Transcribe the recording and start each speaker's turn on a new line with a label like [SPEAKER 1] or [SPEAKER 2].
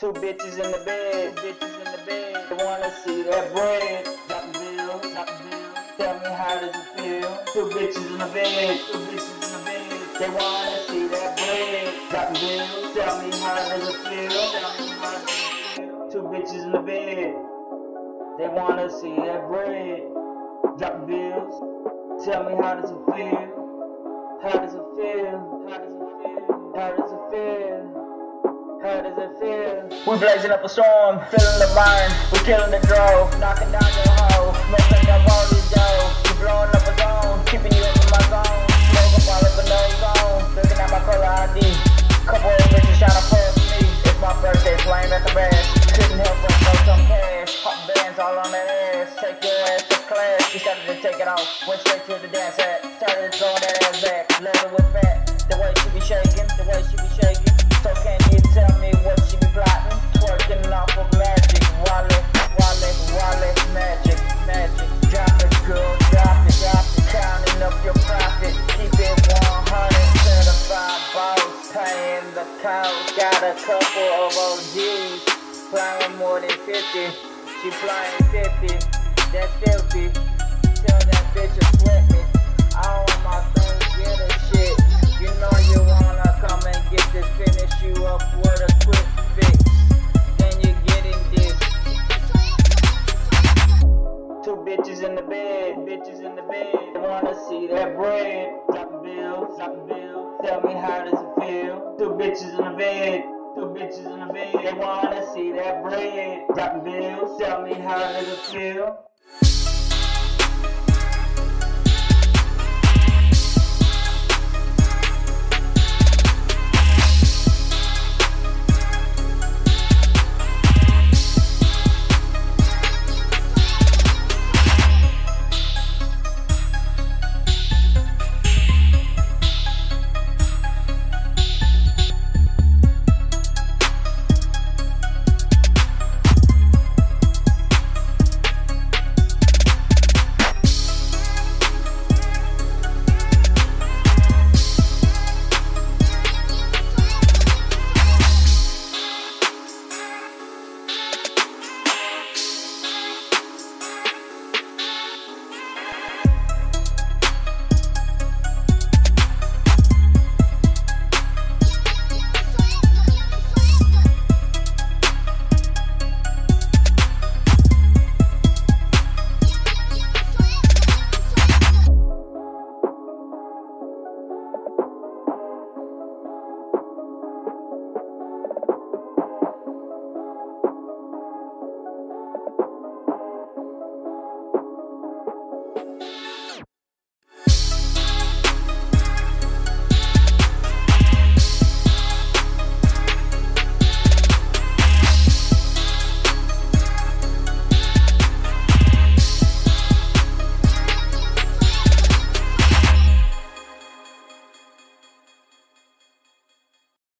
[SPEAKER 1] Two bitches in the bed, bitches in the bed. They wanna see that bread. Drop the bill, drop the bill. Tell me how does it feel? Two bitches in the bed, two bitches in the bed. They wanna see that bread. Drop the bill. Tell me how does it feel? Tell me how does it feel? Two bitches in the bed. They wanna see that bread. Drop the bills. Tell me how does it feel? How does it feel? How does it feel? Feel? We blazing up a storm, filling the burn. We killing the drove, knocking down your hoe, smoking up all this dough. We blowing up a zone, keeping you in my zone. Smoke up all up in no zone, looking at my color ID. Couple of bitches trying to fuck me. It's my birthday, flame at the best. Couldn't help but throw some cash. Hot bands all on that ass. Take your ass to class. She started to take it off, went straight to the dance at. Started throwing that ass back, leather with fat. The way she be shaking, the way she be shaking. So can you the. Got a couple of OGs, flying more than 50. She flying 50, that's filthy. Tell that bitch to sweat me. I don't want my things get a shit. You know you wanna come and get this, finish you up with a quick fix. Then you're getting this. Two bitches in the bed, bitches in the bed. Wanna see that bread. Drop the bill, drop the bill. Tell me how does feel? Two bitches in the bed. Two bitches in the bed. They wanna see that bread. Drop the bill. Tell me how does it feel?